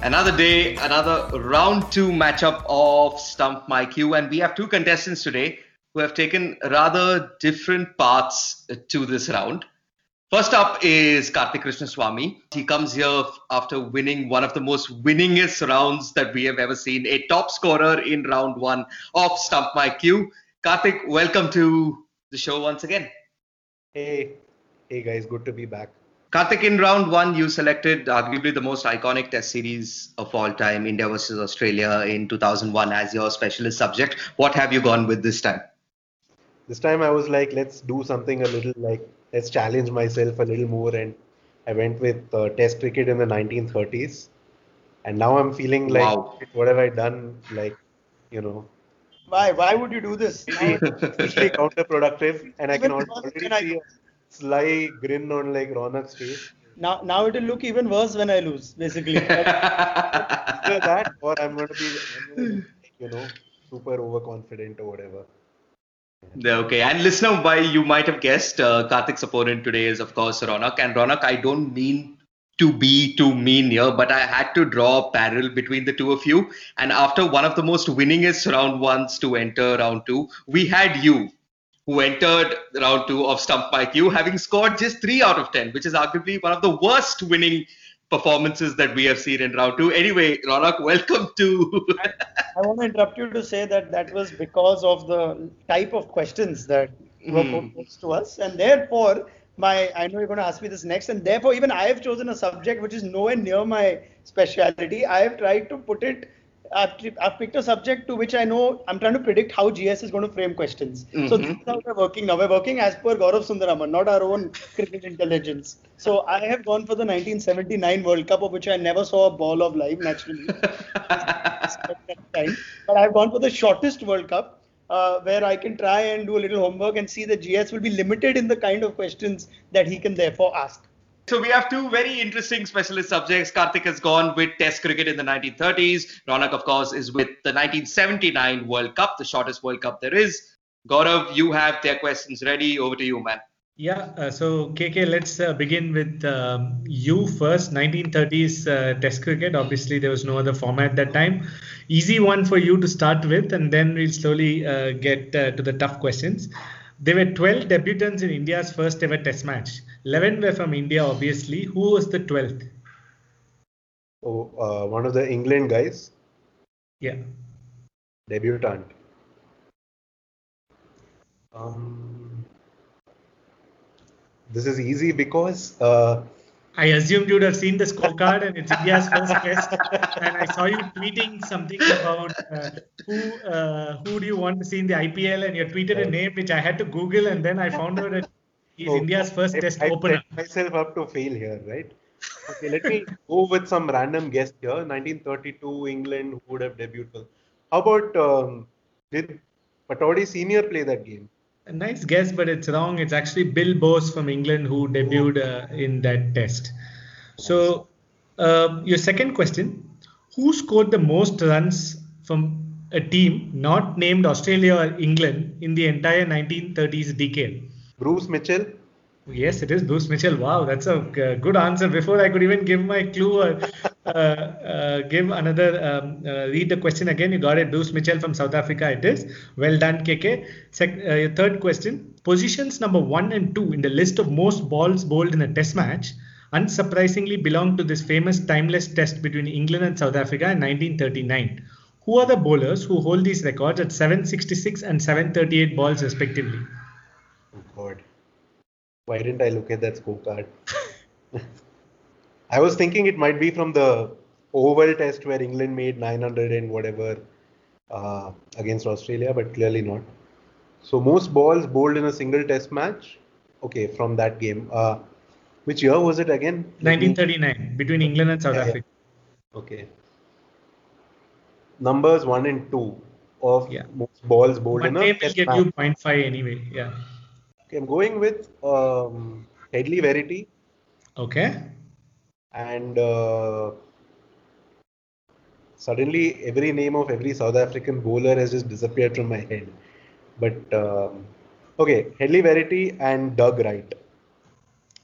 Another day, another round two matchup of Stump My Q, and we have two contestants today who have taken rather different paths to this round. First up is Karthik Krishnaswamy. He comes here after winning one of the most winningest rounds that we have ever seen, a top scorer in round one of Stump My Q. Karthik, welcome to the show once again. Hey, hey guys, good to be back. Karthik, in round one, you selected arguably the most iconic test series of all time, India versus Australia in 2001, as your specialist subject. What have you gone with this time? This time I was like, let's do something a little like, let's challenge myself a little more. And I went with uh, test cricket in the 1930s. And now I'm feeling like, Wow. what have I done? Like, you know, Why? Why would you do this? especially counterproductive. And I can Even already when I- see a sly grin on like Ronak's face. Now, now it will look even worse when I lose, basically. Either that or I'm going to be, gonna you know, super overconfident or whatever. Okay, and listener, why you might have guessed, uh, Karthik's opponent today is, of course, Ronak. And Ronak, I don't mean to be too mean here, but I had to draw a parallel between the two of you. And after one of the most winningest round ones to enter round two, we had you who entered round two of Stump My Q, having scored just three out of 10, which is arguably one of the worst winning performances that we have seen in round two. Anyway, Ronak, welcome to. I want to interrupt you to say that that was because of the type of questions that were Hmm. posed to us, and therefore, my I know you're going to ask me this next, and therefore, even I have chosen a subject which is nowhere near my speciality. I have tried to put it. I've, I've picked a subject to which I know I'm trying to predict how GS is going to frame questions. So this is how we're working now. We're working as per Gaurav Sundararaman, not our own cricket intelligence. So I have gone for the 1979 World Cup, of which I never saw a ball of live, naturally at that time. But I've gone for the shortest World Cup, uh, where I can try and do a little homework and see that GS will be limited in the kind of questions that he can therefore ask. So we have two very interesting specialist subjects. Karthik has gone with Test cricket in the 1930s. Ronak, of course, is with the 1979 World Cup, the shortest World Cup there is. Gaurav, you have their questions ready. Over to you, man. Yeah, uh, so KK, let's uh, begin with um, you first. 1930s uh, Test cricket. Obviously, there was no other format at that time. Easy one for you to start with, and then we'll slowly uh, get uh, to the tough questions. There were 12 debutants in India's first ever Test match. 11 were from India, obviously. Who was the 12th? So, uh, one of the England guys, Yeah. debutant. Um, this is easy because uh, I assumed you'd have seen the scorecard and it's India's first test. And I saw you tweeting something about uh, who uh, who do you want to see in the IPL, and you tweeted a name which I had to Google, and then I found out that he's India's first I- test I opener. set myself up to fail here, right? Okay, let me go with some random guess here. 1932 England who would have debuted. How about um, did Pataudi Senior play that game? A nice guess, but it's wrong. It's actually Bill Bowes from England who debuted uh, in that test. So, uh, your second question Who scored the most runs from a team not named Australia or England in the entire 1930s decade? Bruce Mitchell. Yes, it is Bruce Mitchell. Wow, that's a uh, good answer. Before I could even give my clue or uh, uh, give another, um, uh, read the question again. You got it. Bruce Mitchell from South Africa. It is. Well done, KK. Sec- uh, your third question. Positions number one and two in the list of most balls bowled in a test match unsurprisingly belong to this famous timeless test between England and South Africa in 1939. Who are the bowlers who hold these records at 766 and 738 balls respectively? Oh God. Why didn't I look at that scorecard? I was thinking it might be from the Oval Test where England made 900 and whatever uh, against Australia, but clearly not. So most balls bowled in a single Test match. Okay, from that game. Uh, which year was it again? 1939 between England and South Yeah, yeah. Africa. Okay. Numbers one and two of Yeah. most balls bowled One in a will get match. you 0.5 anyway. Yeah. Okay, I'm going with um, Hedley Verity Okay. and uh, suddenly every name of every South African bowler has just disappeared from my head. But um, okay, Hedley Verity and Doug Wright.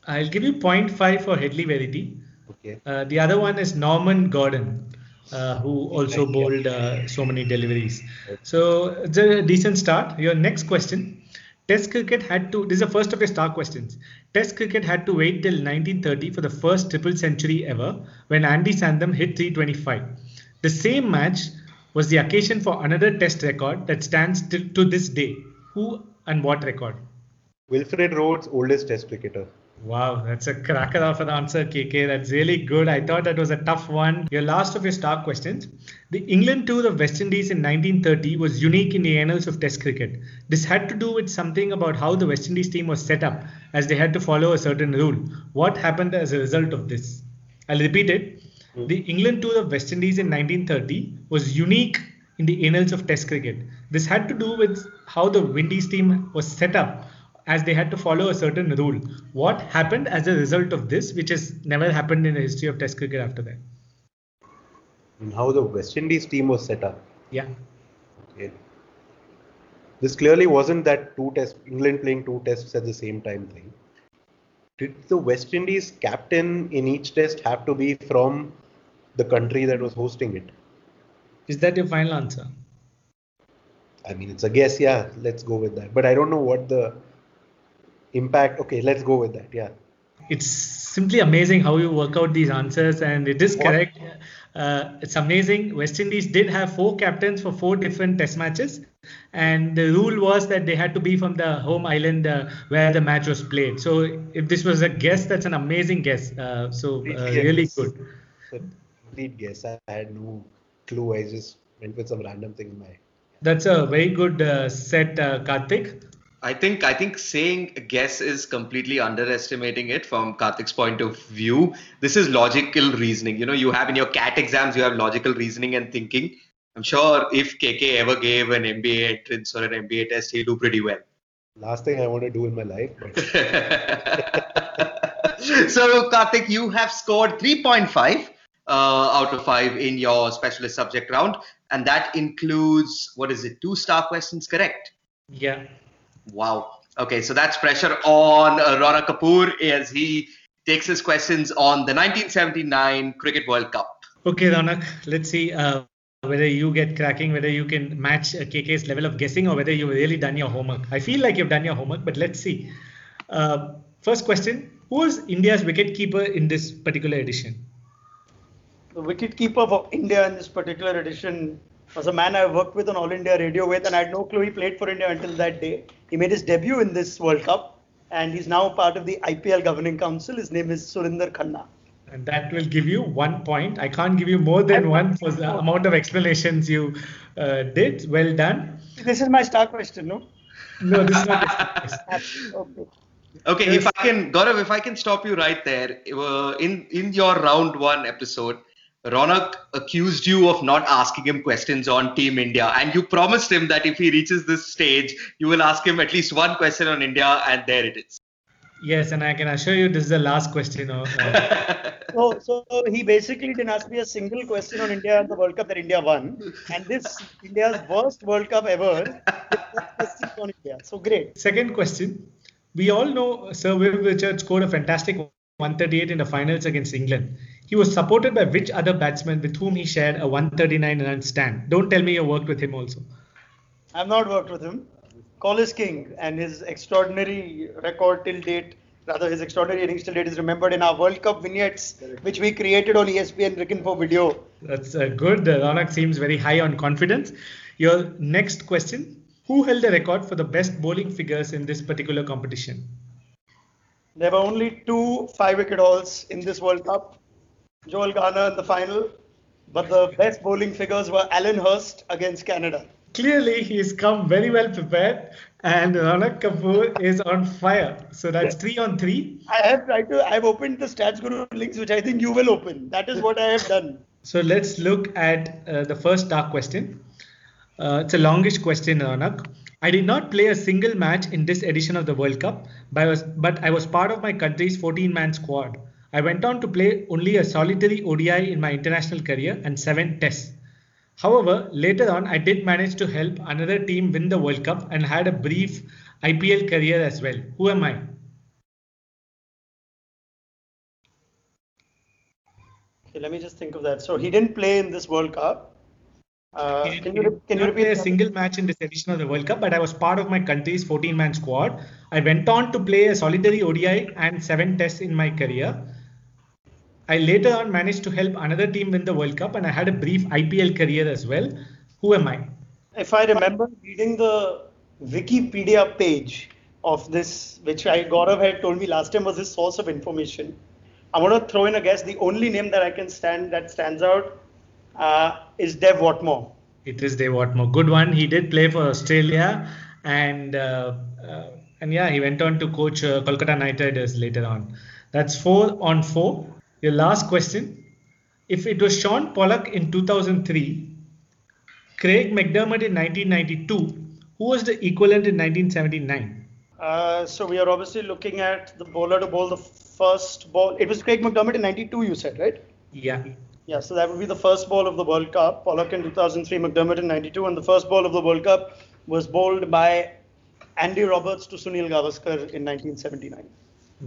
I'll give you 0.5 for Hedley Verity. Okay. Uh, the other one is Norman Gordon, uh, who also bowled uh, so many deliveries. So it's a decent start. Your next question. Test cricket had to, this is the first of your star questions. Test cricket had to wait till 1930 for the first triple century ever when Andy Sandham hit 325. The same match was the occasion for another test record that stands to this day. Who and what record? Wilfred Rhodes, oldest Test cricketer. Wow, that's a cracker of an answer, KK. That's really good. I thought that was a tough one. Your last of your star questions. The England tour of West Indies in 1930 was unique in the annals of Test cricket. This had to do with something about how the West Indies team was set up, as they had to follow a certain rule. What happened as a result of this? I'll repeat it. Hmm. The England tour of West Indies in 1930 was unique in the annals of Test cricket. This had to do with how the Windies team was set up as they had to follow a certain rule. What happened as a result of this, which has never happened in the history of Test cricket after that? And how the West Indies team was set up. Yeah. Okay. This clearly wasn't that two test England playing two tests at the same time thing. Did the West Indies captain in each test have to be from the country that was hosting it? Is that your final answer? I mean, it's a guess. Yeah, let's go with that. But I don't know what the impact. Okay, let's go with that. Yeah. It's simply amazing how you work out these answers, and it is What? correct. Uh, it's amazing. West Indies did have four captains for four different test matches, and the rule was that they had to be from the home island uh, where the match was played. So, if this was a guess, that's an amazing guess. Uh, so, uh, really good. Complete guess. I had no clue. I just went with some random thing in my. That's a very good uh, set, uh, Karthik. I think I think saying guess is completely underestimating it from Karthik's point of view. This is logical reasoning. You know, you have in your CAT exams, you have logical reasoning and thinking. I'm sure if KK ever gave an MBA entrance or an MBA test, he'll do pretty well. Last thing I want to do in my life. But so, Karthik, you have scored 3.5 uh, out of 5 in your specialist subject round, and that includes what is it, two star questions, correct? Yeah. Wow. Okay, so that's pressure on uh, Ronak Kapoor as he takes his questions on the 1979 Cricket World Cup. Okay, Ronak, let's see uh, whether you get cracking, whether you can match uh, KK's level of guessing, or whether you've really done your homework. I feel like you've done your homework, but let's see. Uh, first question Who is was India's wicketkeeper in this particular edition? The wicketkeeper for India in this particular edition was a man I worked with on All India Radio with, and I had no clue he played for India until that day. He made his debut in this World Cup, and he's now part of the IPL governing council. His name is Surinder Khanna. And that will give you one point. I can't give you more than one for the amount of explanations you uh, did. Well done. This is my star question, no? No, this is not. a- Okay. Okay, if I can, Gaurav, if I can stop you right there. Uh, in in your round one episode, Ronak accused you of not asking him questions on Team India, and you promised him that if he reaches this stage, you will ask him at least one question on India, and there it is. Yes, and I can assure you this is the last question. Of, uh, So, so he basically didn't ask me a single question on India and the World Cup that India won, and this India's worst World Cup ever. with questions on India. So great. Second question. We all know Sir Viv Richards scored a fantastic 138 in the finals against England. He was supported by which other batsman with whom he shared a 139 run stand? Don't tell me you worked with him also. I've not worked with him. Collis King and his extraordinary record till date, rather his extraordinary innings till date is remembered in our World Cup vignettes, which we created on ESPN Ricken for video. That's uh, good. Ronak seems very high on confidence. Your next question. Who held the record for the best bowling figures in this particular competition? There were only two five-wicket hauls in this World Cup. Joel Garner in the final, but the best bowling figures were Alan Hurst against Canada. Clearly, he's come very well prepared, and Ronak Kapoor is on fire. So that's three on three. I have tried to. I've opened the Statsguru links, which I think you will open. That is what I have done. So let's look at uh, the first dark question. Uh, it's a longish question, Ronak. I did not play a single match in this edition of the World Cup, but I was, but I was part of my country's 14-man squad. I went on to play only a solitary ODI in my international career and seven tests. However, later on, I did manage to help another team win the World Cup and had a brief IPL career as well. Who am I? Okay, let me just think of that. So he didn't play in this World Cup. Uh, can you can you repeat a single match in this edition of the World Cup, but I was part of my country's 14-man squad. I went on to play a solitary ODI and seven tests in my career. I later on managed to help another team win the World Cup, and I had a brief IPL career as well. Who am I? If I remember reading the Wikipedia page of this, which I Gaurav had told me last time was his source of information, I'm going to throw in a guess. The only name that I can stand that stands out uh, is Dav Whatmore. It is Dav Whatmore. Good one. He did play for Australia, and uh, uh, and yeah, he went on to coach uh, Kolkata Knight Riders later on. That's four on four. Your last question: If it was Shaun Pollock in 2003, Craig McDermott in 1992, who was the equivalent in 1979? Uh, so we are obviously looking at the bowler to bowl the first ball. It was Craig McDermott in 92, you said, right? Yeah. Yeah, so that would be the first ball of the World Cup. Pollock in 2003, McDermott in 92, and the first ball of the World Cup was bowled by Andy Roberts to Sunil Gavaskar in 1979.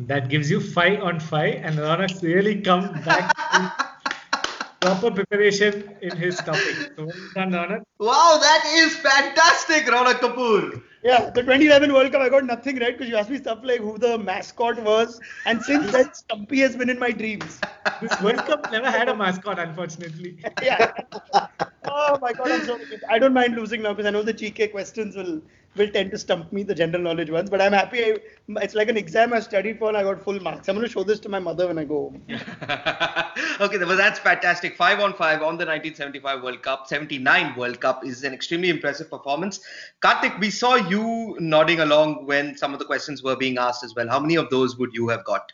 That gives you five on five, and Ronak's really come back to proper preparation in his topic. So well Ronak. Wow, that is fantastic, Ronak Kapoor. Yeah, the 2011 World Cup, I got nothing right because you asked me stuff like who the mascot was, and since then, Stumpy has been in my dreams. This World Cup never had a mascot, unfortunately. yeah. Oh my god, I'm so I don't mind losing now because I know the GK questions will will tend to stump me, the general knowledge ones. But I'm happy. I, it's like an exam I studied for and I got full marks. I'm going to show this to my mother when I go home. okay, well, that's fantastic. Five on five on the 1975 World Cup, 79 World Cup is an extremely impressive performance. Karthik, we saw you nodding along when some of the questions were being asked as well. How many of those would you have got?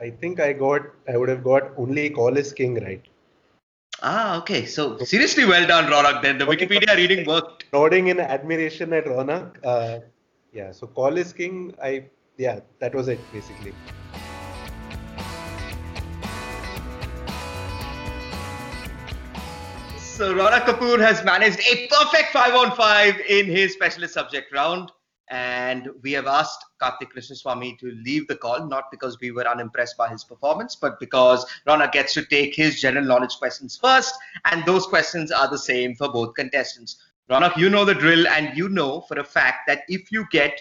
I think I got, I would have got only Collis King right. Ah, okay. So seriously, well done, Ronak. Then the Wikipedia reading worked. Nodding in admiration at Ronak. Uh, yeah, so Collis King, I, yeah, that was it basically. So Ronak Kapoor has managed a perfect five on five in his specialist subject round. And we have asked Karthik Krishnaswamy to leave the call, not because we were unimpressed by his performance, but because Ronak gets to take his general knowledge questions first. And those questions are the same for both contestants. Ronak, you know the drill, and you know for a fact that if you get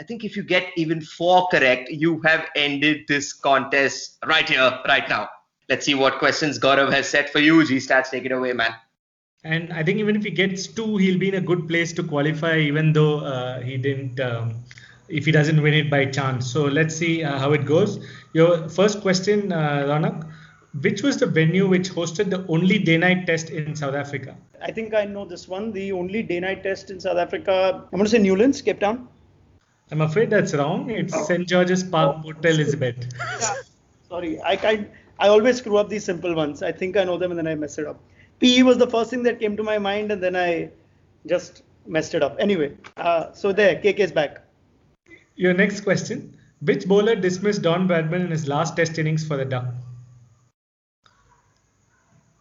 I think if you get even four correct, you have ended this contest right here, right now. Let's see what questions Gaurav has set for you. G Stats, take it away, man. And I think even if he gets two, he'll be in a good place to qualify, even though uh, he didn't, um, if he doesn't win it by chance. So let's see uh, how it goes. Your first question, uh, Ronak, which was the venue which hosted the only day night test in South Africa? I think I know this one. The only day night test in South Africa. I'm going to say Newlands, Cape Town. I'm afraid that's wrong. It's St. George's Park, Port Elizabeth. Yeah. Sorry, I kind I always screw up these simple ones. I think I know them and then I mess it up. PE was the first thing that came to my mind and then I just messed it up. Anyway, uh, so there, KK is back. Your next question. Which bowler dismissed Don Bradman in his last test innings for the Duck?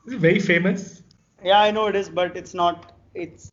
This is very famous. Yeah, I know it is, but it's not. It's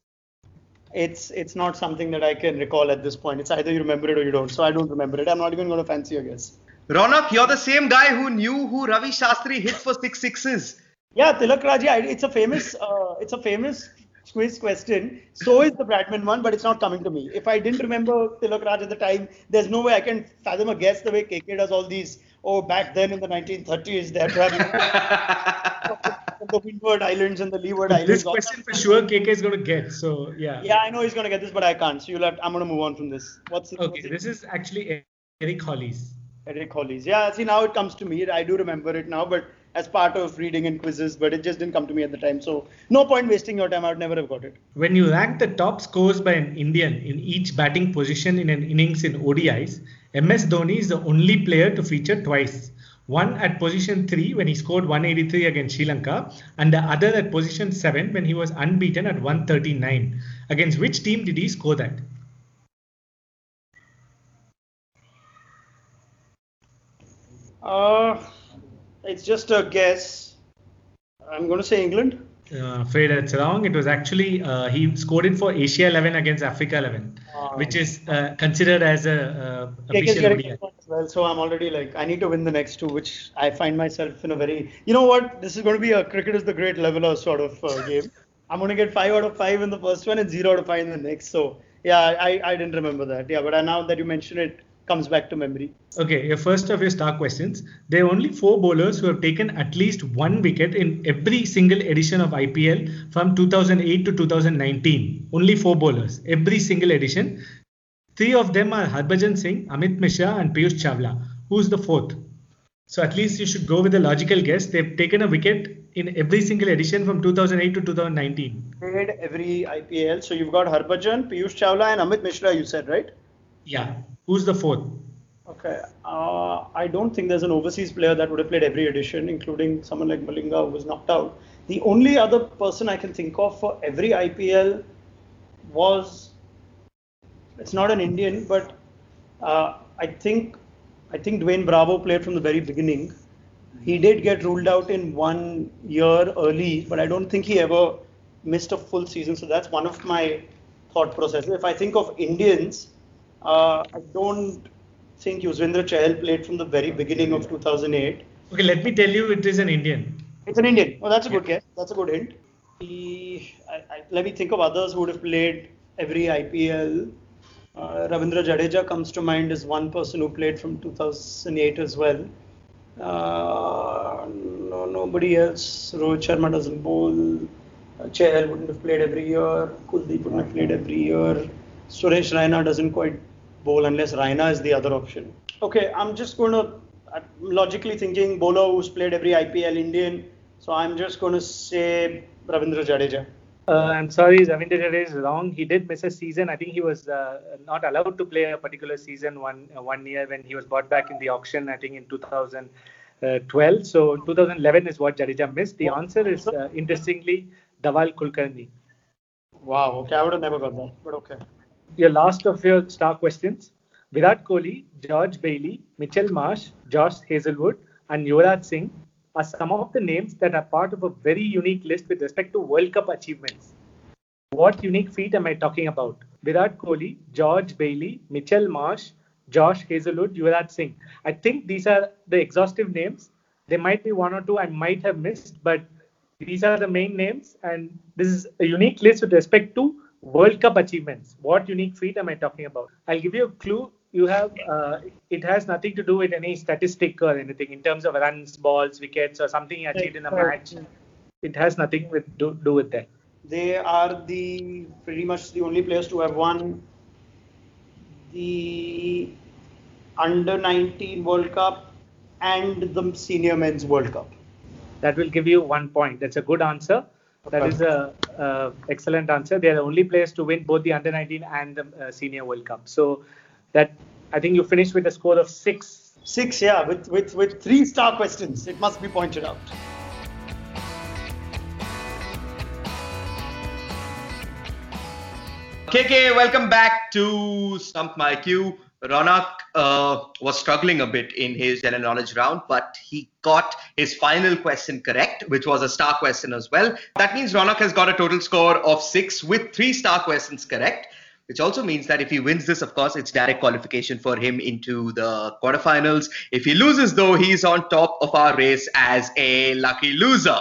it's it's not something that I can recall at this point. It's either you remember it or you don't. So I don't remember it. I'm not even going to fancy a guess. Ronak, you're the same guy who knew who Ravi Shastri hit for six sixes. Yeah, Tilak Raji. It's a famous. Uh, it's a famous quiz question. So is the Bradman one, but it's not coming to me. If I didn't remember Tilak Raj at the time, there's no way I can fathom a guess the way KK does all these. Oh, back then in the 1930s, they had traveling the Windward Islands and the Leeward Islands. This question for sure KK is going to get. So yeah. Yeah, I know he's gonna get this, but I can't. So you'll have. I'm gonna move on from this. What's Okay, what's this is actually Eric Hollies. Eric Hollies. Yeah, see now it comes to me. I do remember it now, but as part of reading and quizzes, but it just didn't come to me at the time. So no point wasting your time. I would never have got it. When you rank the top scores by an Indian in each batting position in an innings in ODIs, MS Dhoni is the only player to feature twice. One at position 3 when he scored 183 against Sri Lanka, and the other at position 7 when he was unbeaten at 139. Against which team did he score that? Uh, it's just a guess. I'm gonna say England. Uh, afraid that's wrong. It was actually uh, he scored it for Asia 11 against Africa 11, Ah. which is uh, considered as a uh, official ODI. this one as well, so I'm already like I need to win the next two, which I find myself in a very. You know what? This is going to be a cricket is the great leveler sort of uh, game. I'm going to get five out of five in the first one and zero out of five in the next. So yeah, I I didn't remember that. Yeah, but I, now that you mention it, comes back to memory. Okay, your first of your star questions. There are only four bowlers who have taken at least one wicket in every single edition of IPL from 2008 to 2019. Only four bowlers, every single edition. Three of them are Harbhajan Singh, Amit Mishra, and Piyush Chawla. Who's the fourth? So at least you should go with a logical guess. They've taken a wicket in every single edition from 2008 to 2019. Played every IPL. So you've got Harbhajan, Piyush Chawla, and Amit Mishra. You said right? Yeah. Who's the fourth? Okay. Uh, I don't think there's an overseas player that would have played every edition, including someone like Malinga who was knocked out. The only other person I can think of for every IPL was it's not an Indian, but uh, I think I think Dwayne Bravo played from the very beginning. He did get ruled out in one year early, but I don't think he ever missed a full season. So that's one of my thought processes. If I think of Indians, uh, I don't think Yuzvendra Chahal played from the very beginning of 2008. Okay, let me tell you, it is an Indian. It's an Indian. Oh, that's a good guess. That's a good hint. He, I, I, let me think of others who would have played every IPL. Uh, Ravindra Jadeja comes to mind as one person who played from 2008 as well. Uh, no, nobody else. Rohit Sharma doesn't bowl. Uh, Chahal wouldn't have played every year. Kuldeep wouldn't have played every year. Suresh Raina doesn't quite bowl unless Raina is the other option. Okay, I'm just going to I'm logically thinking bowler who's played every IPL Indian. So I'm just going to say Ravindra Jadeja. Uh, I'm sorry, Ravindra Jadeja is wrong. He did miss a season. I think he was uh, not allowed to play a particular season one uh, one year when he was bought back in the auction. I think in 2012. So 2011 is what Jadeja missed. The answer is uh, interestingly Dhawal Kulkarni. Wow. Okay, I would have never got that, but okay. Your last of your star questions. Virat Kohli, George Bailey, Mitchell Marsh, Josh Hazlewood, and Yuvraj Singh are some of the names that are part of a very unique list with respect to World Cup achievements. What unique feat am I talking about? Virat Kohli, George Bailey, Mitchell Marsh, Josh Hazlewood, Yuvraj Singh. I think these are the exhaustive names. There might be one or two I might have missed, but these are the main names, and this is a unique list with respect to World Cup achievements. What unique feat am I talking about? I'll give you a clue you have uh, it has nothing to do with any statistic or anything in terms of runs, balls, wickets, or something achieved in a match. It has nothing with do, do with that. They are the pretty much the only players to have won the under 19 World Cup and the senior men's World Cup. That will give you one point. That's a good answer. That is a uh, excellent answer. They are the only players to win both the under 19 and the uh, senior World Cup. So that I think you finished with a score of six. Six, yeah, with with with three star questions. It must be pointed out. KK, welcome back to Stump My Q. Ronak uh, was struggling a bit in his general knowledge round, but he got his final question correct, which was a star question as well. That means Ronak has got a total score of six with three star questions correct which also means that if he wins this, of course, it's direct qualification for him into the quarterfinals. If he loses, though, he's on top of our race as a lucky loser.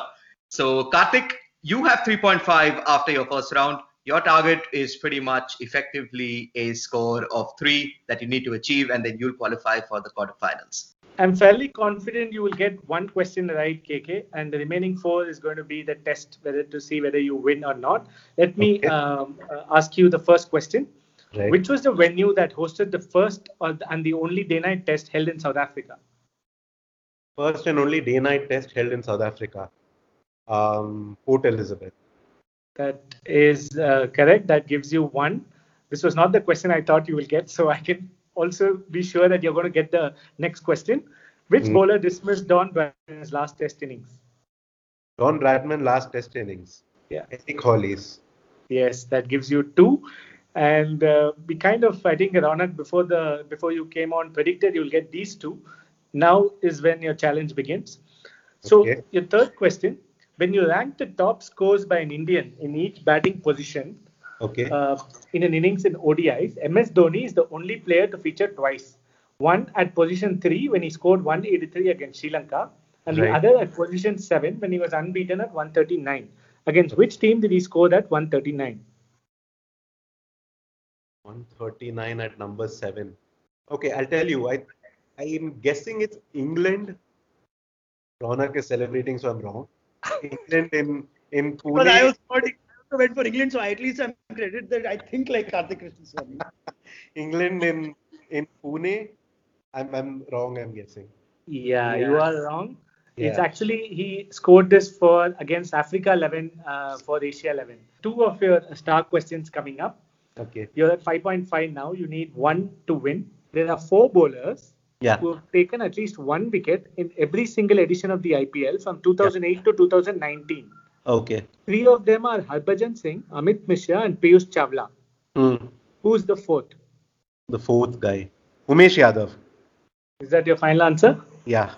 So, Karthik, you have 3.5 after your first round. Your target is pretty much effectively a score of three that you need to achieve, and then you'll qualify for the quarterfinals. I'm fairly confident you will get one question right, KK, and the remaining four is going to be the test whether to see whether you win or not. Let me okay. um, uh, ask you the first question. Right. Which was the venue that hosted the first and the only day-night test held in South Africa? First and only day-night test held in South Africa. Um, Port Elizabeth. That is uh, correct. That gives you one. This was not the question I thought you will get, so I can also be sure that you're going to get the next question. Which mm. bowler dismissed Don Bradman's last test innings? Don Bradman last test innings. Yeah. Eric Hollies. Yes, that gives you two. And uh, we kind of, I think, Ronak, before the before you came on, predicted you'll get these two. Now is when your challenge begins. So okay. your third question: When you rank the top scores by an Indian in each batting position, Okay. Uh, in an innings in ODIs, MS Dhoni is the only player to feature twice. One at position three when he scored 183 against Sri Lanka, and the other at position seven when he was unbeaten at 139. Against which team did he score that 139? 139 at number seven. Okay, I'll tell you. I I'm guessing it's England. Ronak is celebrating, so I'm wrong. England in in Pune. But I was not, I also went for England, so at least I'm credited that I think like Karthik Krishnaswamy. England in in Pune. I'm I'm wrong. I'm guessing. Yeah, you are wrong. It's actually he scored this for against Africa 11 uh, for Asia 11. Two of your star questions coming up. Okay. You're at 5.5 now. You need one to win. There are four bowlers Yeah. who have taken at least one wicket in every single edition of the IPL from 2008 to 2019. Okay. Three of them are Harbhajan Singh, Amit Mishra, and Piyush Chawla. Hmm. Who's the fourth? The fourth guy, Umesh Yadav. Is that your final answer? Yeah.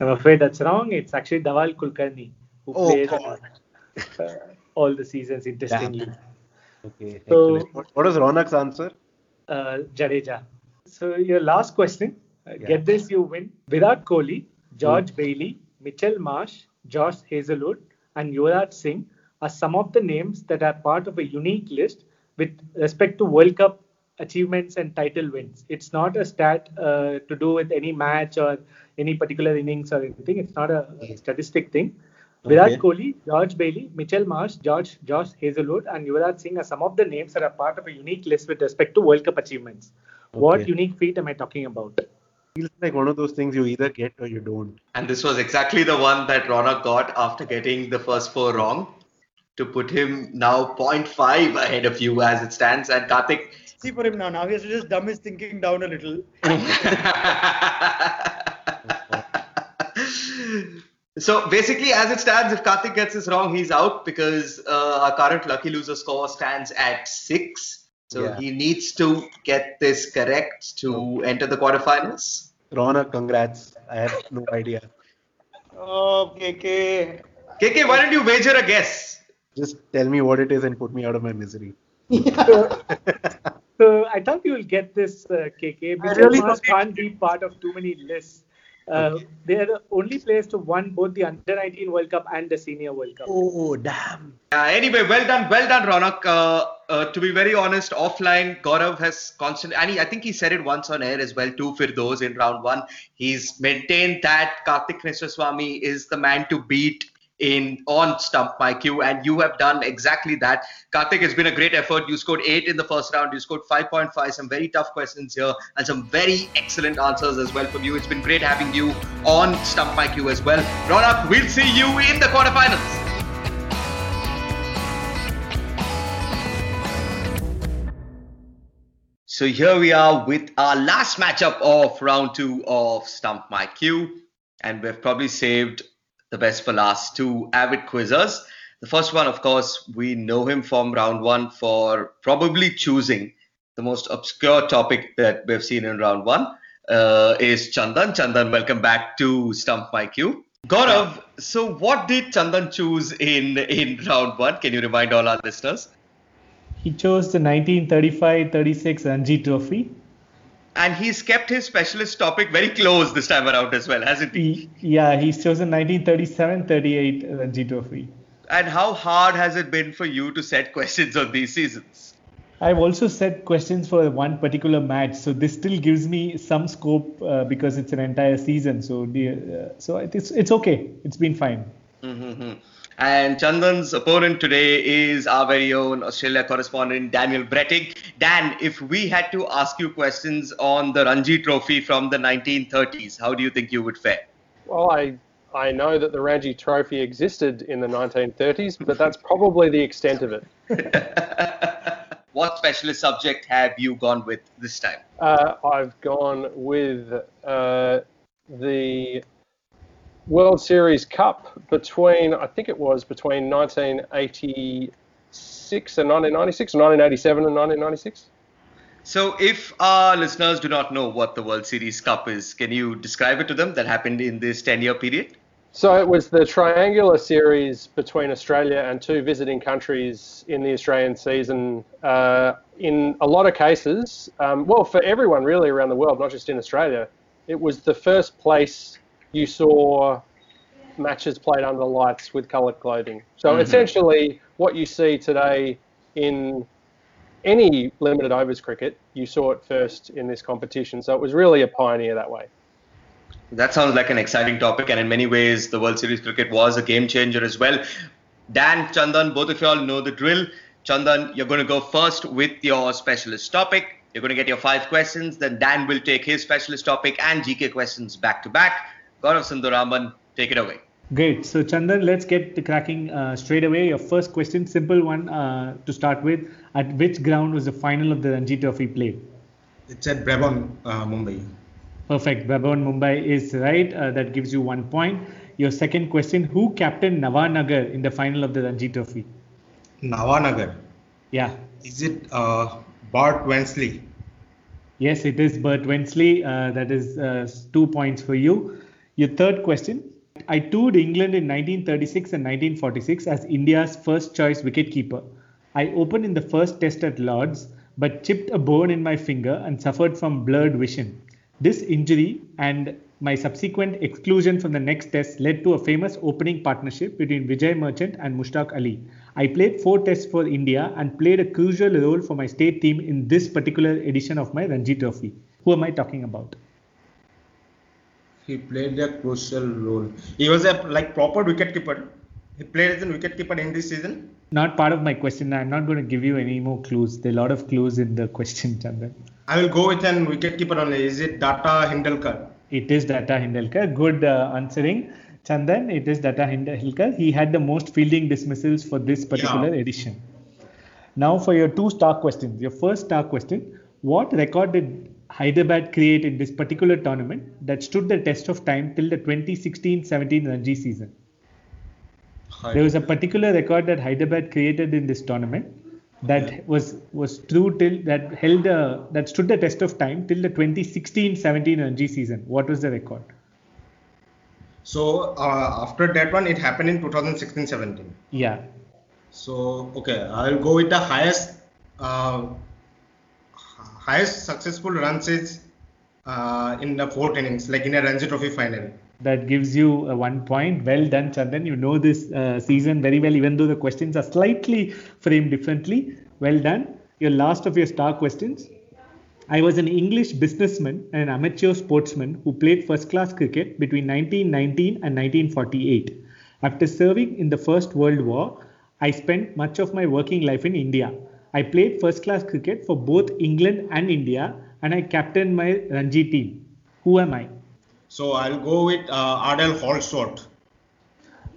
I'm afraid that's wrong. It's actually Dhawal Kulkarni who Oh, played uh, all the seasons interestingly. Okay. So-. What, what was Ronak's answer? Uh, Jadeja. So your last question. Yeah. Get this, you win. Virat Kohli, George Bailey, Mitchell Marsh, Josh Hazlewood, and Yuvraj Singh are some of the names that are part of a unique list with respect to World Cup achievements and title wins. It's not a stat uh, to do with any match or any particular innings or anything. It's not a, a statistic thing. Virat Okay. Kohli, George Bailey, Mitchell Marsh, George Josh Hazlewood, and Yuvraj Singh are some of the names that are part of a unique list with respect to World Cup achievements. What unique feat am I talking about? Feels like one of those things you either get or you don't. And this was exactly the one that Ronak got after getting the first four wrong to put him now 0.5 ahead of you as it stands. And Karthik. See for him now. Now he has to just dumb his thinking down a little. so basically, as it stands, if Karthik gets this wrong, he's out because uh, our current lucky loser score stands at six. So Yeah. he needs to get this correct to enter the quarterfinals. Ronak, congrats. I have no idea. Oh, KK. KK, why don't you wager a guess? Just tell me what it is and put me out of my misery. So I thought you will get this, uh, KK. Mitchell really Marsh thought- can't be part of too many lists. Uh, they are the only players to won both the Under 19 World Cup and the Senior World Cup. Oh, damn. Uh, anyway, well done, well done, Ronak. Uh, uh, to be very honest, offline, Gaurav has constant, and he, I think he said it once on air as well too. For those in round one, he's maintained that Karthik Krishnaswamy is the man to beat in on Stump My Q, and you have done exactly that. Karthik, it's been a great effort. You scored eight in the first round. You scored 5.5. Some very tough questions here, and some very excellent answers as well from you. It's been great having you on Stump My Q as well. Ronak, we'll see you in the quarterfinals. So here we are with our last matchup of round two of Stump My Q. And we've probably saved the best for last two avid quizzers. The first one, of course, we know him from round one for probably choosing the most obscure topic that we've seen in round one. Uh, is Chandan. Chandan, welcome back to Stump My Q. Gaurav, so what did Chandan choose in in round one? Can you remind all our listeners? He chose the 1935-36 Ranji Trophy. And he's kept his specialist topic very close this time around as well, hasn't he? Yeah, he's chosen 1937-38 Ranji Trophy. And how hard has it been for you to set questions on these seasons? I've also set questions for one particular match, so this still gives me some scope uh, because it's an entire season. So, the, uh, so it's it's okay. It's been fine. Mm-hmm. And Chandan's opponent today is our very own Australia correspondent Daniel Brettig. Dan, if we had to ask you questions on the Ranji Trophy from the 1930s, how do you think you would fare? Well, I I know that the Ranji Trophy existed in the 1930s, but that's probably the extent of it. what specialist subject have you gone with this time? Uh, I've gone with uh, the World Series Cup between I think it was between 1986 and 1996, or 1987 and 1996. So, if our listeners do not know what the World Series Cup is, can you describe it to them that happened in this 10 year period? So it was the triangular series between Australia and two visiting countries in the Australian season. Uh, in a lot of cases, um, well, for everyone really around the world, not just in Australia, it was the first place you saw matches played under lights with coloured clothing. So mm-hmm. essentially, what you see today in any limited overs cricket, you saw it first in this competition. So it was really a pioneer that way. That sounds like an exciting topic, and in many ways, the World Series cricket was a game changer as well. Dan, Chandan, both of y'all know the drill. Chandan, you're going to go first with your specialist topic. You're going to get your five questions. Then Dan will take his specialist topic and GK questions back to back. Gaurav Sundararaman, take it away. Great. So, Chandan, let's get cracking uh, straight away. Your first question, simple one uh, to start with. At which ground was the final of the Ranji Trophy played? It's at Brabourne, uh, Mumbai. Perfect. Brabourne, Mumbai is right. Uh, that gives you one point. Your second question, who captained Nawanagar in the final of the Ranji Trophy? Nawanagar? Yeah. Is it uh, Bert Wensley? Yes, it is Bert Wensley. Uh, that is two points for you. Your third question, I toured England in 1936 and 1946 as India's first choice wicketkeeper. I opened in the first test at Lords, but chipped a bone in my finger and suffered from blurred vision. This injury and my subsequent exclusion from the next test led to a famous opening partnership between Vijay Merchant and Mushtaq Ali. I played four tests for India and played a crucial role for my state team in this particular edition of my Ranji Trophy. Who am I talking about? He played a crucial role. He was a like proper wicketkeeper. He played as a wicketkeeper in this season. Not part of my question. I'm not going to give you any more clues. There are a lot of clues in the question, Chandan. I will go with an wicketkeeper only. Is it Data Hindlekar? It is Data Hindlekar. Good uh, answering. Chandan, it is Data Hindlekar. He had the most fielding dismissals for this particular yeah. edition. Now for your two star questions. Your first star question, what record did Hyderabad created in this particular tournament that stood the test of time till the 2016-17 Ranji season. There was a particular record that Hyderabad created in this tournament that was was true till that held a, that stood the test of time till the 2016-17 Ranji season. What was the record? So uh, after that one, it happened in 2016-17. Yeah. So okay, I'll go with the highest uh, highest successful runs is uh, in the fourth innings, like in a Ranji Trophy final. That gives you uh, one point. Well done, Chandan. You know this uh, season very well, even though the questions are slightly framed differently. Well done. Your last of your star questions. I was an English businessman and an amateur sportsman who played first class cricket between 1919 and 1948. After serving in the First World War, I spent much of my working life in India. I played first class cricket for both England and India, and I captained my Ranji team. Who am I? So I'll go with uh, Adel Holdsworth.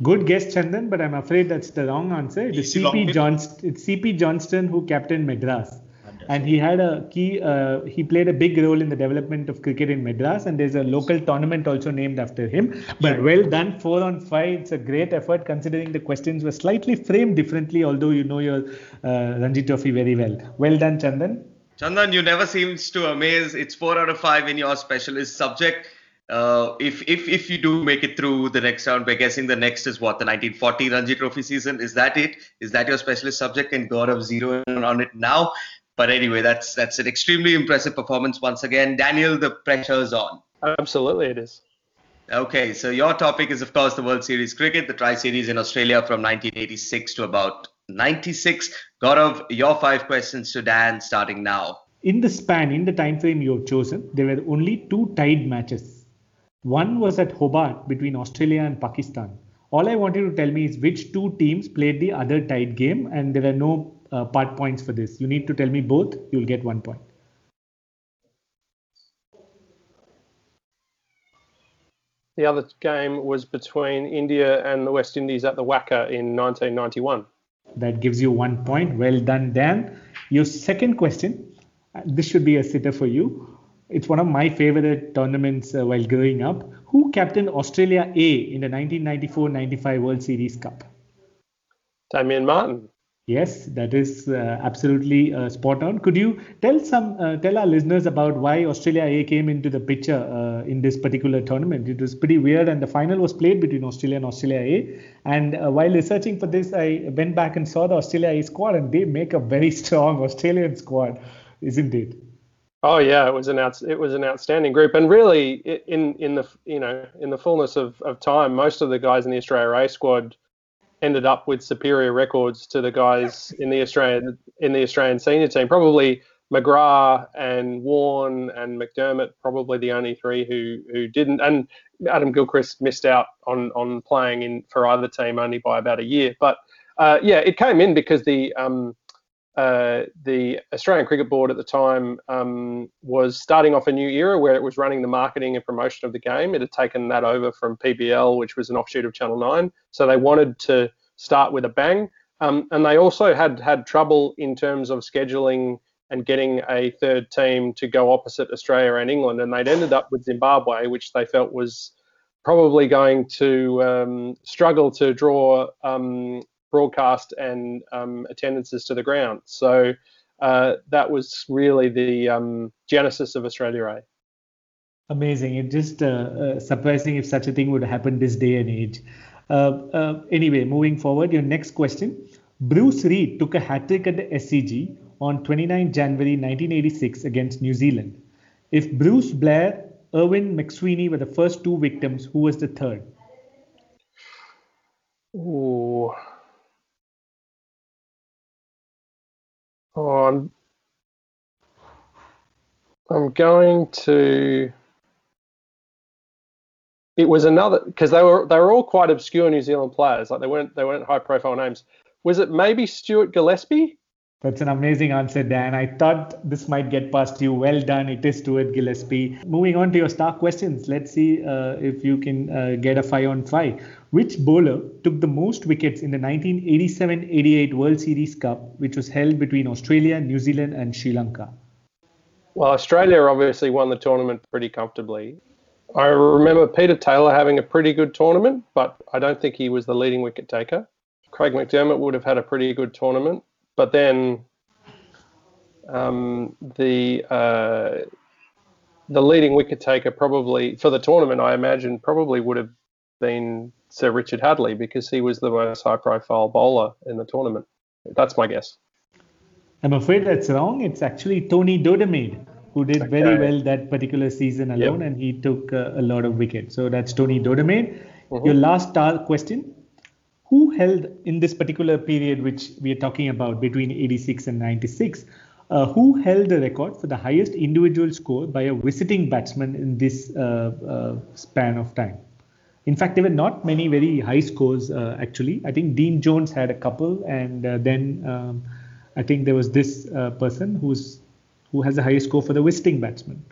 Good guess, Chandan, but I'm afraid that's the wrong answer. It is CP Johnstone. It's CP Johnstone who captained Madras and he had a key uh, he played a big role in the development of cricket in madras and there's a local tournament also named after him but well done 4 on 5 it's a great effort considering the questions were slightly framed differently although you know your uh, ranji trophy very well well done chandan chandan you never seems to amaze it's 4 out of 5 in your specialist subject uh, if if if you do make it through the next round, we're guessing the next is what the 1940 Ranji Trophy season. Is that it? Is that your specialist subject? And God of zero on it now. But anyway, that's that's an extremely impressive performance once again. Daniel, the pressure's on. Absolutely, it is. Okay, so your topic is, of course, the World Series cricket, the Tri Series in Australia from 1986 to about 96. Gaurav, your five questions to Dan starting now. In the span, in the time frame you have chosen, there were only two tied matches. One was at Hobart between Australia and Pakistan. All I want you to tell me is which two teams played the other tied game, and there were no uh, part points for this. You need to tell me both, you'll get one point. The other game was between India and the West Indies at the WACA in 1991. That gives you one point. Well done, Dan. Your second question, uh, this should be a sitter for you. It's one of my favorite tournaments uh, while growing up. Who captained Australia A in the 1994 95 World Series Cup? Damien Martyn. Yes, that is uh, absolutely uh, spot on. Could you tell some uh, tell our listeners about why Australia A came into the picture uh, in this particular tournament? It was pretty weird, and the final was played between Australia and Australia A. And uh, while researching for this, I went back and saw the Australia A squad, and they make a very strong Australian squad, isn't it? Oh yeah, it was an out, it was an outstanding group, and really in in the you know in the fullness of, of time, most of the guys in the Australia A squad ended up with superior records to the guys in the Australian in the Australian senior team. Probably McGrath and Warne and McDermott, probably the only three who who didn't. And Adam Gilchrist missed out on on playing in for either team only by about a year. But uh, yeah, it came in because the um, uh, the Australian Cricket Board at the time um, was starting off a new era where it was running the marketing and promotion of the game. It had taken that over from PBL, which was an offshoot of Channel 9. So they wanted to start with a bang. Um, and they also had had trouble in terms of scheduling and getting a third team to go opposite Australia and England. And they'd ended up with Zimbabwe, which they felt was probably going to um, struggle to draw um, broadcast and um, attendances to the ground. So uh, that was really the um, genesis of Australia A. Amazing. It's just uh, uh, surprising if such a thing would happen this day and age. Uh, uh, anyway, moving forward, your next question. Bruce Reid took a hat trick at the SCG on 29 January 1986 against New Zealand. If Bruce Blair, Ervin McSweeney were the first two victims, who was the third? Ooh. I'm, I'm going to. It was another because they were they were all quite obscure New Zealand players. Like they weren't they weren't high profile names. Was it maybe Stuart Gillespie? That's an amazing answer, Dan. I thought this might get past you. Well done. It is Stuart Gillespie. Moving on to your star questions. Let's see uh, if you can uh, get a five on five. Which bowler took the most wickets in the 1987-88 World Series Cup, which was held between Australia, New Zealand, and Sri Lanka? Well, Australia obviously won the tournament pretty comfortably. I remember Peter Taylor having a pretty good tournament, but I don't think he was the leading wicket taker. Craig McDermott would have had a pretty good tournament, but then um, the uh, the leading wicket taker probably for the tournament, I imagine, probably would have been Sir Richard Hadlee because he was the most high profile bowler in the tournament. That's my guess. I'm afraid that's wrong. It's actually Tony Dodemaide who did okay. very well that particular season alone yep. and he took uh, a lot of wickets. So that's Tony Dodemaide. Mm-hmm. Your last question Who held in this particular period, which we are talking about between 86 and 96, uh, who held the record for the highest individual score by a visiting batsman in this uh, uh span of time? In fact, there were not many very high scores uh, actually. I think Dean Jones had a couple, and uh, then um, I think there was this person who's who has the highest score for the visiting batsman.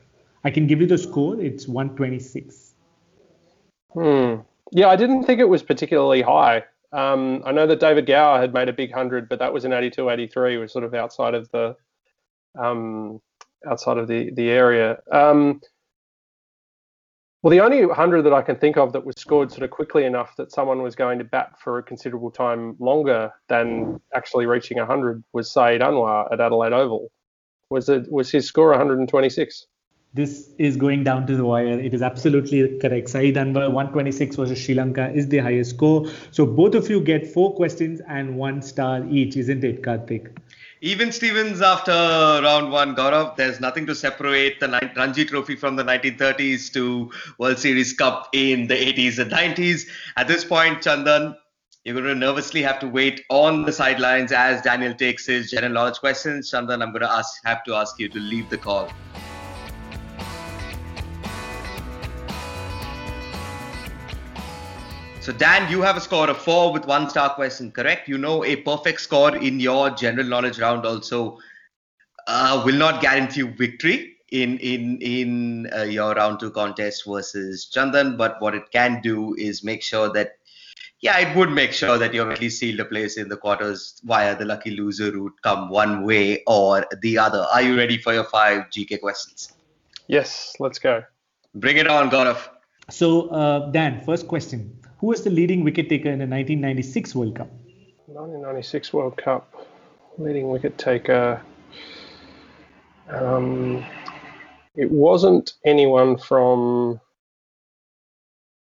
I can give you the score. It's 126. Hmm. Yeah, I didn't think it was particularly high. Um, I know that David Gower had made a big hundred, but that was in 82, 83, was sort of outside of the um, outside of the the area. Um, well, the only 100 that I can think of that was scored sort of quickly enough that someone was going to bat for a considerable time longer than actually reaching 100 was Saeed Anwar at Adelaide Oval. Was it was his score 126? This is going down to the wire. It is absolutely correct. Saeed Anwar 126 versus Sri Lanka is the highest score. So both of you get four questions and one star each, isn't it, Karthik? Even Stevens after round one, Gaurav, there's nothing to separate the Ranji Trophy from the 1930s to World Series Cup in the 80s and 90s. At this point, Chandan, you're going to nervously have to wait on the sidelines as Daniel takes his general knowledge questions. Chandan, I'm going to ask, have to ask you to leave the call. So Dan, you have a score of four with one star question, correct? You know a perfect score in your general knowledge round also uh, will not guarantee you victory in in in uh, your round two contest versus Chandan, but what it can do is make sure that yeah, it would make sure that you've at least sealed a place in the quarters via the lucky loser route, come one way or the other. Are you ready for your five GK questions? Yes, let's go. Bring it on, Gaurav. So, uh, Dan, first question who was the leading wicket taker in the 1996 World Cup? 1996 World Cup leading wicket taker. Um, it wasn't anyone from.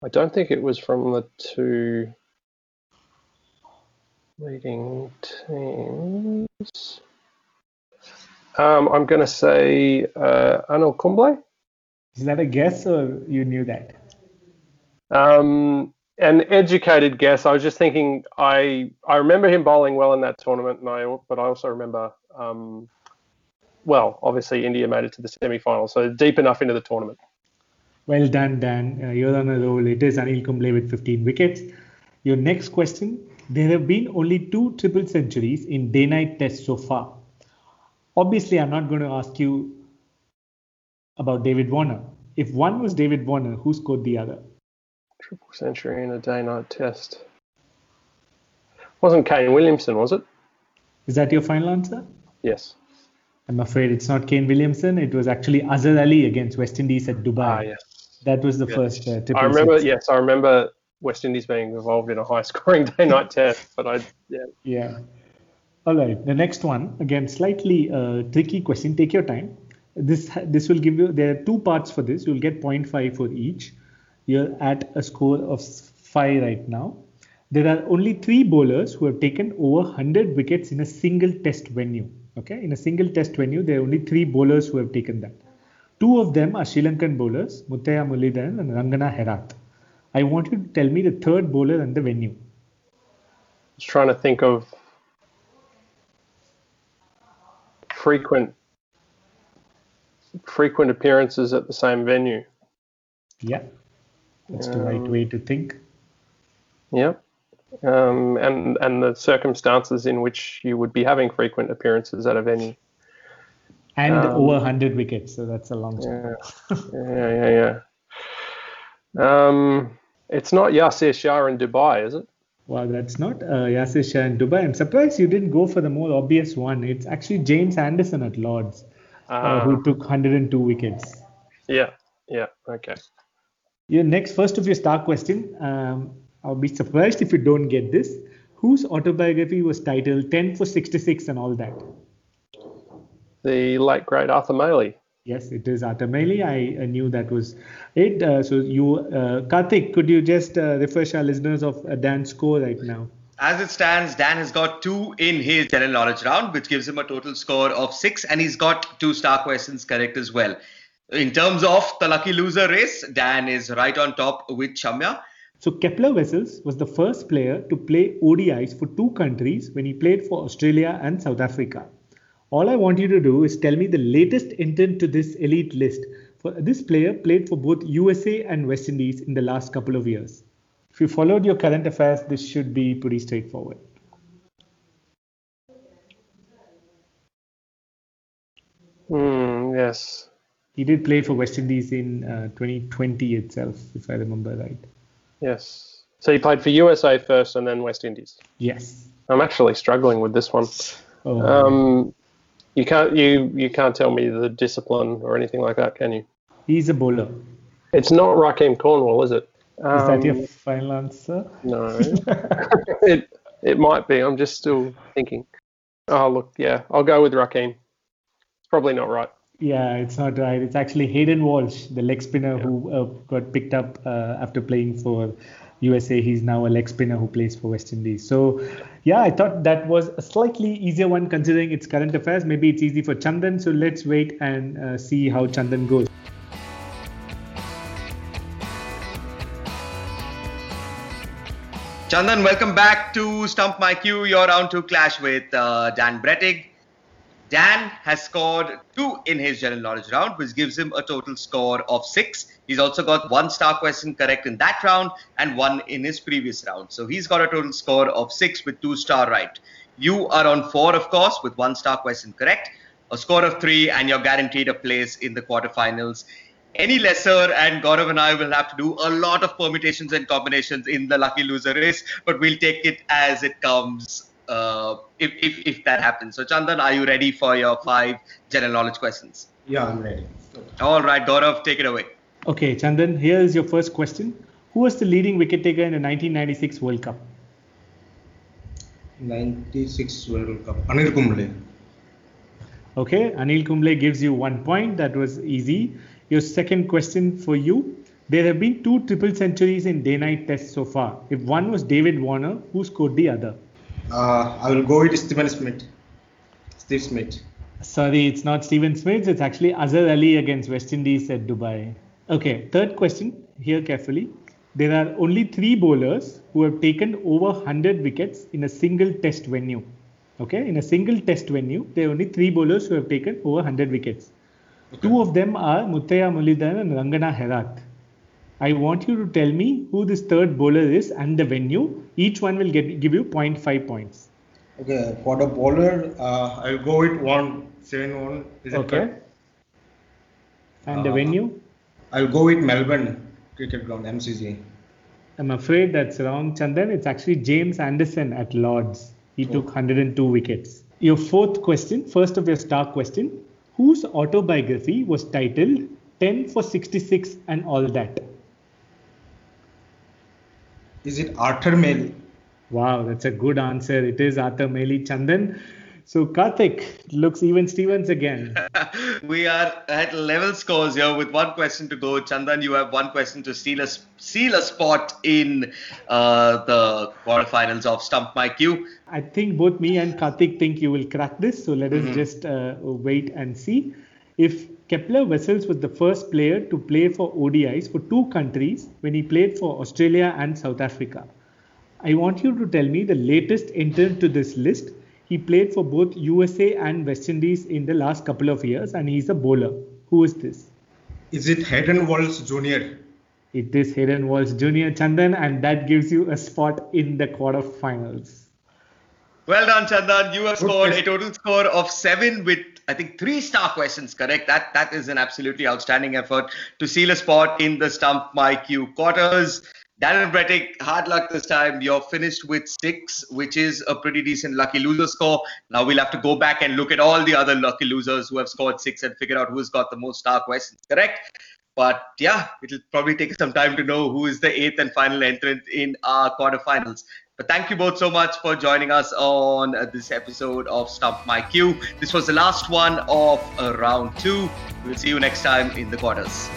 I don't think it was from the two leading teams. Um, I'm going to say uh, Anil Kumble. Is that a guess or you knew that? Um, an educated guess. I was just thinking. I I remember him bowling well in that tournament, and I but I also remember. Um, well, obviously India made it to the semi-final, so deep enough into the tournament. Well done, Dan. Uh, you're on a roll. It is Anil Kumble with 15 wickets. Your next question. There have been only two triple centuries in day-night tests so far. Obviously, I'm not going to ask you about David Warner. If one was David Warner, who scored the other? Triple century in a day-night test. Wasn't Kane Williamson, was it? Is that your final answer? Yes. I'm afraid it's not Kane Williamson. It was actually Azhar Ali against West Indies at Dubai. Ah, yes. That was the Yes. first uh, triple I remember. century. Yes, I remember West Indies being involved in a high-scoring day-night test, but I yeah. Yeah. All right. The next one, again, slightly uh, tricky question. Take your time. This this will give you. There are two parts for this. You'll get 0.5 for each. You're at a score of five right now. There are only three bowlers who have taken over 100 wickets in a single test venue. Okay, in a single test venue, there are only three bowlers who have taken that. Two of them are Sri Lankan bowlers, Muttiah Muralitharan and Rangana Herath. I want you to tell me the third bowler and the venue. I was trying to think of frequent frequent appearances at the same venue. Yeah, that's the right way to think. Yep. Um, and and the circumstances in which you would be having frequent appearances at a venue. And um, over 100 wickets, so that's a long time. Yeah, yeah, yeah, yeah. Um, it's not Yasir Shah in Dubai, is it? Wow, that's not uh, Yasir Shah in Dubai. I'm surprised you didn't go for the more obvious one. It's actually James Anderson at Lords, uh, Uh, who took 102 wickets. yeah, yeah. Okay. Your next, first of your star question. Um, I'll be surprised if you don't get this. Whose autobiography was titled 10 for 66 and all that? The late great Arthur Mailey. Yes, it is Arthur Mailey. I, I knew that was it. Uh, so you, uh, Karthik, could you just uh, refresh our listeners of uh, Dan's score right now? As it stands, Dan has got two in his general knowledge round, which gives him a total score of six, and he's got two star questions correct as well. In terms of the lucky loser race, Dan is right on top with Chamya. So Kepler Wessels was the first player to play ODIs for two countries when he played for Australia and South Africa. All I want you to do is tell me the latest entrant to this elite list. For this player played for both USA and West Indies in the last couple of years. If you followed your current affairs, this should be pretty straightforward. Hmm, yes. He did play for West Indies in uh, 2020 itself, if I remember right. Yes. So he played for USA first and then West Indies. Yes. I'm actually struggling with this one. Oh, Um, you can't you you can't tell me the discipline or anything like that, can you? he's a bowler. It's not Rahkeem Cornwall, is it it? Is that your Um, final answer? No. it it might be. I'm just still thinking. Oh look, yeah, I'll go with Rahkeem. It's probably not right. Yeah, it's not right. It's actually Hayden Walsh, the leg spinner who uh, got picked up uh, after playing for USA. He's now a leg spinner who plays for West Indies. So, yeah, I thought that was a slightly easier one considering its current affairs. Maybe it's easy for Chandan. So let's wait and uh, see how Chandan goes. Chandan, welcome back to Stump My Q. You're on to clash with uh, Dan Brettig. Dan has scored two in his general knowledge round, which gives him a total score of six. He's also got one star question correct in that round and one in his previous round. So he's got a total score of six with two star right. You are on four, of course, with one star question correct, a score of three, and you're guaranteed a place in the quarterfinals. Any lesser, and Gaurav and I will have to do a lot of permutations and combinations in the lucky loser race, but we'll take it as it comes uh, if, if, if that happens. So, Chandan, are you ready for your five general knowledge questions? Yeah, I'm ready. All right, Gaurav, take it away. Okay, Chandan, here is your first question. Who was the leading wicket taker in the 1996 World Cup? 96 World Cup. Anil Kumble. Okay, Anil Kumble gives you one point. That was easy. Your second question for you. There have been two triple centuries in day night tests so far. If one was David Warner, who scored the other? Uh, I will go with Stephen Smith. Steve Smith. Sorry, it's not Stephen Smith. It's actually Azhar Ali against West Indies at Dubai. Okay, third question. Hear carefully. There are only three bowlers who have taken over 100 wickets in a single test venue. Okay, in a single test venue, there are only three bowlers who have taken over 100 wickets. Two of them are Muttiah Muralitharan and Rangana Herath. I want you to tell me who this third bowler is and the venue. Each one will get give you 0.5 points. Okay, for the bowler, uh, I'll go with one seven one. Is it Okay. correct? And the Uh, venue? I'll go with Melbourne Cricket Ground (MCG). I'm afraid that's wrong, Chandan. It's actually James Anderson at Lords. He took 102 wickets. Your fourth question, first of your star question, whose autobiography was titled 10 for 66 and all that? Is it Arthur Male? Wow, that's a good answer. It is Arthur Mailey Chandan. So Karthik looks even Stevens again. we are at level scores here with one question to go. Chandan, you have one question to steal a, seal a spot in uh, the quarterfinals of Stump My Q. I think both me and Karthik think you will crack this. So let us just uh, wait and see. If Kepler Wessels was the first player to play for ODIs for two countries when he played for Australia and South Africa, I want you to tell me the latest entrant to this list. He played for both USA and West Indies in the last couple of years, and he's a bowler. Who is this? Is it Hayden Walsh Jr.? It is Hayden Walsh Jr. Chandan, and that gives you a spot in the quarterfinals. Well done, Chandan. You have scored a total score of seven with, I think, three star questions. Correct. That that is an absolutely outstanding effort to seal a spot in the Stump My Q quarters. Darren Brettig, hard luck this time. You're finished with six, which is a pretty decent lucky loser score. Now we'll have to go back and look at all the other lucky losers who have scored six and figure out who's got the most star questions. Correct. But yeah, it'll probably take some time to know who is the eighth and final entrant in our quarterfinals. But thank you both so much for joining us on this episode of Stump My Q. This was the last one of uh, round two. We'll see you next time in the quarters.